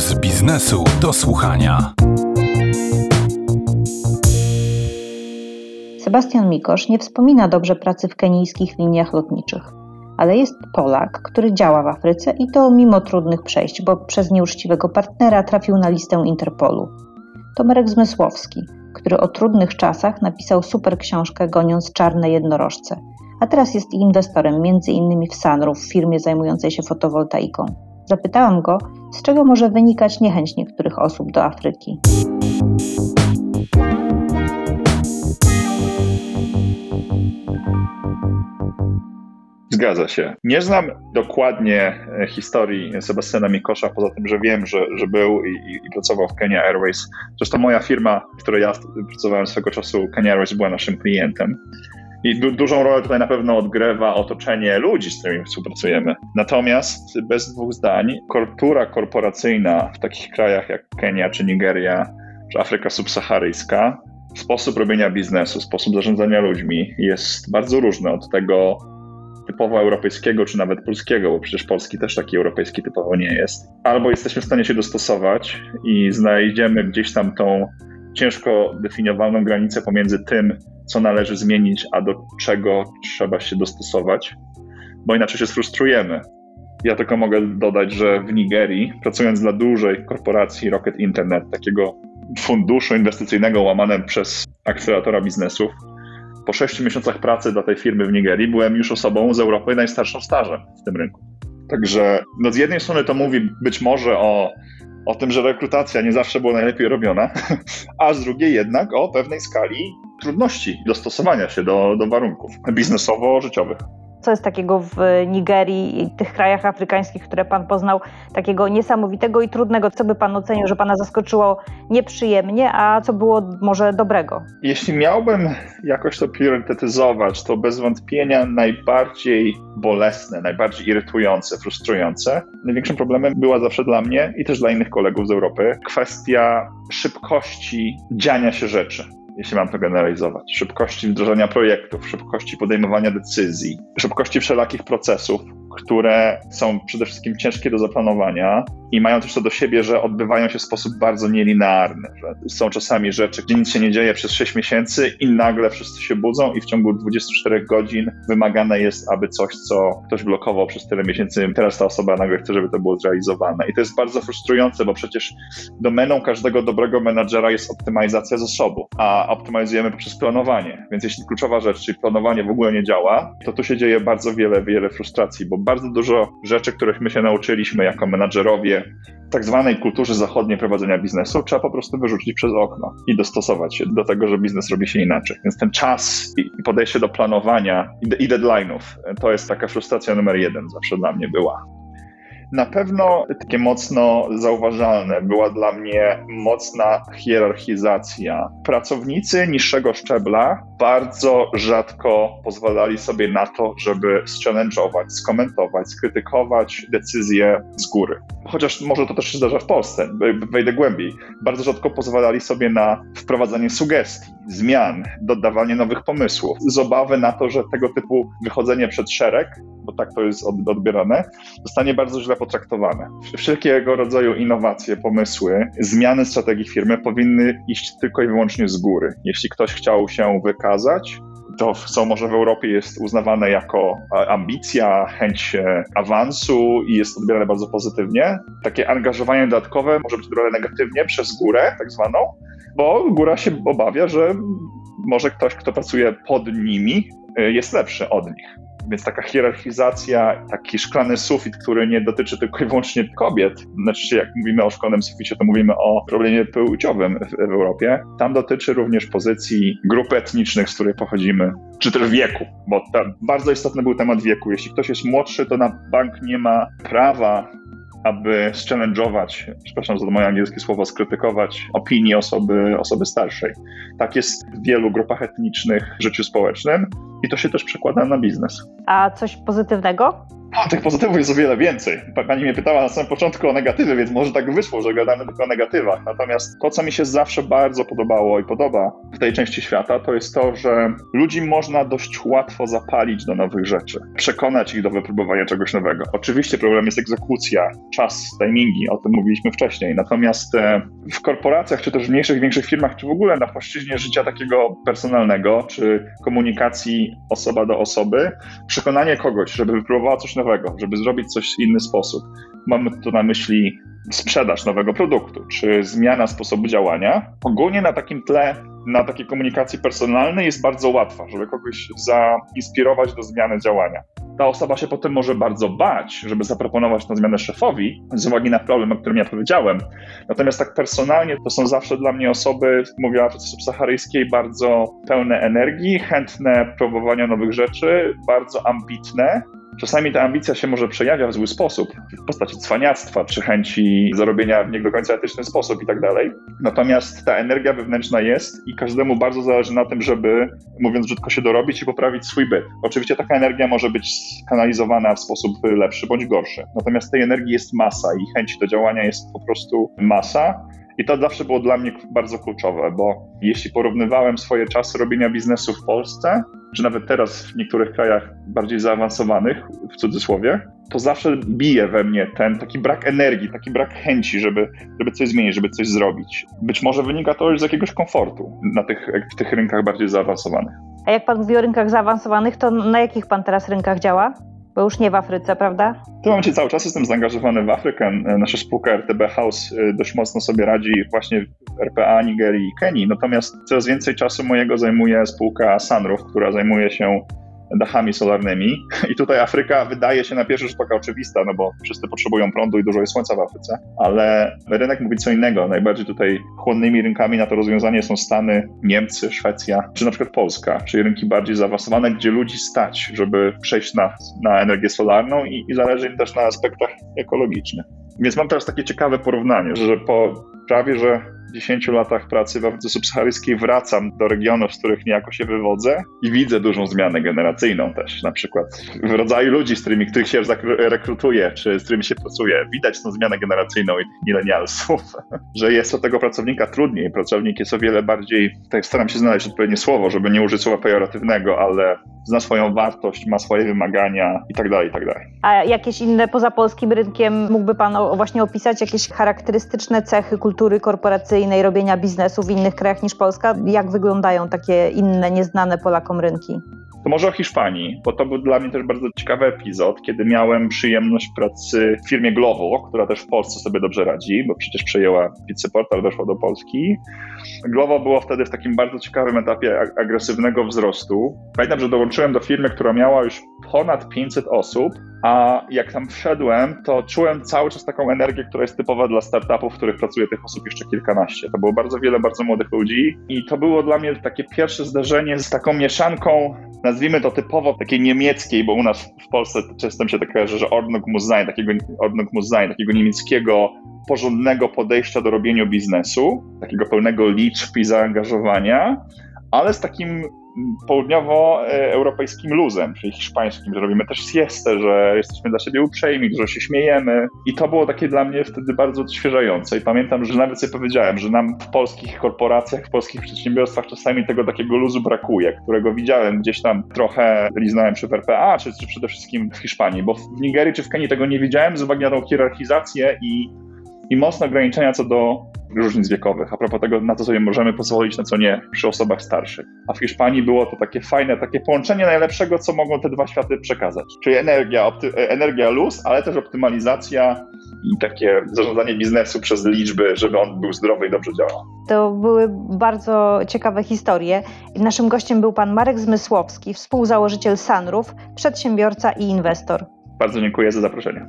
z biznesu do słuchania. Sebastian Mikosz nie wspomina dobrze pracy w kenijskich liniach lotniczych, ale jest Polak, który działa w Afryce i to mimo trudnych przejść, bo przez nieuczciwego partnera trafił na listę Interpolu. To Marek Zmysłowski, który o trudnych czasach napisał super książkę Goniąc czarne jednorożce, a teraz jest inwestorem m.in. w Sunroof, firmie zajmującej się fotowoltaiką. Zapytałam go, z czego może wynikać niechęć niektórych osób do Afryki. Zgadza się. Nie znam dokładnie e, historii Sebastiana Mikosza, poza tym, że wiem, że, że był i, i, pracował w Kenya Airways. Zresztą moja firma, w której ja pracowałem swego czasu, Kenya Airways była naszym klientem. I du dużą rolę tutaj na pewno odgrywa otoczenie ludzi, z którymi współpracujemy. Natomiast bez dwóch zdań, kultura korporacyjna w takich krajach jak Kenia czy Nigeria, czy Afryka subsaharyjska, sposób robienia biznesu, sposób zarządzania ludźmi jest bardzo różny od tego typowo europejskiego, czy nawet polskiego, bo przecież polski też taki europejski typowo nie jest. Albo jesteśmy w stanie się dostosować i znajdziemy gdzieś tam tą ciężko definiowaną granicę pomiędzy tym, co należy zmienić, a do czego trzeba się dostosować, bo inaczej się sfrustrujemy. Ja tylko mogę dodać, że w Nigerii, pracując dla dużej korporacji Rocket Internet, takiego funduszu inwestycyjnego łamanym przez akceleratora biznesów, po sześciu miesiącach pracy dla tej firmy w Nigerii byłem już osobą z Europy najstarszą stażem w tym rynku. Także no z jednej strony to mówi być może o, o tym, że rekrutacja nie zawsze była najlepiej robiona, a z drugiej jednak o pewnej skali trudności dostosowania się do, do warunków biznesowo-życiowych. Co jest takiego w Nigerii i tych krajach afrykańskich, które Pan poznał, takiego niesamowitego i trudnego? Co by Pan ocenił, że Pana zaskoczyło nieprzyjemnie, a co było może dobrego? Jeśli miałbym jakoś to priorytetyzować, to bez wątpienia najbardziej bolesne, najbardziej irytujące, frustrujące, największym problemem była zawsze dla mnie i też dla innych kolegów z Europy kwestia szybkości dziania się rzeczy jeśli mam to generalizować. Szybkości wdrożenia projektów, szybkości podejmowania decyzji, szybkości wszelakich procesów, które są przede wszystkim ciężkie do zaplanowania i mają też to do siebie, że odbywają się w sposób bardzo nielinearny. Są czasami rzeczy, gdzie nic się nie dzieje przez 6 miesięcy i nagle wszyscy się budzą i w ciągu 24 godzin wymagane jest, aby coś, co ktoś blokował przez tyle miesięcy, teraz ta osoba nagle chce, żeby to było zrealizowane. I to jest bardzo frustrujące, bo przecież domeną każdego dobrego menadżera jest optymalizacja zasobu, a optymalizujemy poprzez planowanie. Więc jeśli kluczowa rzecz, czyli planowanie w ogóle nie działa, to tu się dzieje bardzo wiele, wiele frustracji, bo bardzo dużo rzeczy, których my się nauczyliśmy jako menadżerowie w tak zwanej kulturze zachodniej prowadzenia biznesu, trzeba po prostu wyrzucić przez okno i dostosować się do tego, że biznes robi się inaczej. Więc ten czas i podejście do planowania i deadline'ów to jest taka frustracja numer jeden zawsze dla mnie była. Na pewno takie mocno zauważalne była dla mnie mocna hierarchizacja. Pracownicy niższego szczebla bardzo rzadko pozwalali sobie na to, żeby challenge'ować, skomentować, skrytykować decyzje z góry. Chociaż może to też się zdarza w Polsce, wejdę głębiej. Bardzo rzadko pozwalali sobie na wprowadzanie sugestii, zmian, dodawanie nowych pomysłów, z obawy na to, że tego typu wychodzenie przed szereg, bo tak to jest odbierane, zostanie bardzo źle potraktowane. Wszelkiego rodzaju innowacje, pomysły, zmiany strategii firmy powinny iść tylko i wyłącznie z góry. Jeśli ktoś chciał się wykazać, to co może w Europie jest uznawane jako ambicja, chęć e, awansu i jest odbierane bardzo pozytywnie. Takie angażowanie dodatkowe może być odbierane negatywnie przez górę, tak zwaną, bo góra się obawia, że może ktoś, kto pracuje pod nimi, e, jest lepszy od nich. Więc taka hierarchizacja, taki szklany sufit, który nie dotyczy tylko i wyłącznie kobiet, znaczy jak mówimy o szklanym suficie, to mówimy o problemie płciowym w, w Europie, tam dotyczy również pozycji grup etnicznych, z której pochodzimy, czy też wieku, bo bardzo istotny był temat wieku. Jeśli ktoś jest młodszy, to na bank nie ma prawa aby challenge'ować, przepraszam za moje angielskie słowo, skrytykować opinii osoby, osoby starszej. Tak jest w wielu grupach etnicznych w życiu społecznym i to się też przekłada na biznes. A coś pozytywnego? A, tych pozytywów jest o wiele więcej. Pani mnie pytała na samym początku o negatywy, więc może tak wyszło, że gadamy tylko o negatywach. Natomiast to, co mi się zawsze bardzo podobało i podoba w tej części świata, to jest to, że ludzi można dość łatwo zapalić do nowych rzeczy, przekonać ich do wypróbowania czegoś nowego. Oczywiście problem jest egzekucja, czas, timingi, o tym mówiliśmy wcześniej. Natomiast e, w korporacjach, czy też w mniejszych, większych firmach, czy w ogóle na płaszczyźnie życia takiego personalnego, czy komunikacji osoba do osoby, przekonanie kogoś, żeby wypróbowała coś nowego, żeby zrobić coś w inny sposób. Mamy tu na myśli sprzedaż nowego produktu, czy zmiana sposobu działania. Ogólnie na takim tle, na takiej komunikacji personalnej jest bardzo łatwa, żeby kogoś zainspirować do zmiany działania. Ta osoba się potem może bardzo bać, żeby zaproponować tę zmianę szefowi, z uwagi na problem, o którym ja powiedziałem. Natomiast tak personalnie to są zawsze dla mnie osoby, mówię o Afryce subsaharyjskiej, bardzo pełne energii, chętne próbowania nowych rzeczy, bardzo ambitne, Czasami ta ambicja się może przejawia w zły sposób, w postaci cwaniactwa czy chęci zarobienia w nie do końca etyczny sposób i tak dalej. Natomiast ta energia wewnętrzna jest i każdemu bardzo zależy na tym, żeby, mówiąc brzydko, się dorobić i poprawić swój byt. Oczywiście taka energia może być kanalizowana w sposób lepszy bądź gorszy. Natomiast tej energii jest masa i chęci do działania jest po prostu masa. I to zawsze było dla mnie bardzo kluczowe, bo jeśli porównywałem swoje czasy robienia biznesu w Polsce, czy nawet teraz w niektórych krajach bardziej zaawansowanych, w cudzysłowie, to zawsze bije we mnie ten taki brak energii, taki brak chęci, żeby, żeby coś zmienić, żeby coś zrobić. Być może wynika to już z jakiegoś komfortu na tych, w tych rynkach bardziej zaawansowanych. A jak pan mówi o rynkach zaawansowanych, to na jakich pan teraz rynkach działa? Bo już nie w Afryce, prawda? W tym momencie cały czas jestem zaangażowany w Afrykę. Nasza spółka RTB House y, dość mocno sobie radzi właśnie w RPA, Nigerii i Kenii. Natomiast coraz więcej czasu mojego zajmuje spółka Sunroof, która zajmuje się dachami solarnymi. I tutaj Afryka wydaje się na pierwszy rzut oka oczywista, no bo wszyscy potrzebują prądu i dużo jest słońca w Afryce, ale rynek mówi co innego. Najbardziej tutaj chłonnymi rynkami na to rozwiązanie są Stany, Niemcy, Szwecja, czy na przykład Polska, czyli rynki bardziej zaawansowane, gdzie ludzi stać, żeby przejść na, na energię solarną i, i zależy im też na aspektach ekologicznych. Więc mam teraz takie ciekawe porównanie, że po prawie że 10 latach pracy w Afryce Subsaharyjskiej wracam do regionów, z których niejako się wywodzę i widzę dużą zmianę generacyjną też, na przykład w rodzaju ludzi, z którymi których się rekrutuje, czy z którymi się pracuje. Widać tą zmianę generacyjną i tych milenialsów, że jest o tego pracownika trudniej. Pracownik jest o wiele bardziej, tak staram się znaleźć odpowiednie słowo, żeby nie użyć słowa pejoratywnego, ale zna swoją wartość, ma swoje wymagania i tak dalej, i tak dalej. A jakieś inne poza polskim rynkiem mógłby Pan właśnie opisać jakieś charakterystyczne cechy kultury korporacyjnej, robienia biznesu w innych krajach niż Polska? Jak wyglądają takie inne, nieznane Polakom rynki? To może o Hiszpanii, bo to był dla mnie też bardzo ciekawy epizod, kiedy miałem przyjemność pracy w firmie Glovo, która też w Polsce sobie dobrze radzi, bo przecież przejęła Portal, weszła do Polski. Glovo było wtedy w takim bardzo ciekawym etapie agresywnego wzrostu. Pamiętam, że dołączyłem do firmy, która miała już ponad 500 osób, a jak tam wszedłem, to czułem cały czas taką energię, która jest typowa dla startupów, w których pracuje tych osób jeszcze kilkanaście. To było bardzo wiele bardzo młodych ludzi i to było dla mnie takie pierwsze zdarzenie z taką mieszanką, nazwijmy to typowo takiej niemieckiej, bo u nas w Polsce często się tak kojarzy, że Ordnung muss sein, takiego, Ordnung muss sein, takiego niemieckiego porządnego podejścia do robienia biznesu, takiego pełnego liczb i zaangażowania, ale z takim południowoeuropejskim luzem, czyli hiszpańskim, że robimy też siestę, że jesteśmy dla siebie uprzejmi, że się śmiejemy. I to było takie dla mnie wtedy bardzo odświeżające. I pamiętam, że nawet sobie powiedziałem, że nam w polskich korporacjach, w polskich przedsiębiorstwach czasami tego takiego luzu brakuje, którego widziałem gdzieś tam trochę liznałem przy RPA, czy, czy przede wszystkim w Hiszpanii, bo w Nigerii czy w Kenii tego nie widziałem z uwagi na tą hierarchizację i, i mocne ograniczenia co do różnic wiekowych. A propos tego, na co sobie możemy pozwolić, na co nie przy osobach starszych. A w Hiszpanii było to takie fajne, takie połączenie najlepszego, co mogą te dwa światy przekazać. Czyli energia, opty- energia luz, ale też optymalizacja i takie zarządzanie biznesu przez liczby, żeby on był zdrowy i dobrze działał. To były bardzo ciekawe historie. Naszym gościem był pan Marek Zmysłowski, współzałożyciel Sunroof, przedsiębiorca i inwestor. Bardzo dziękuję za zaproszenie.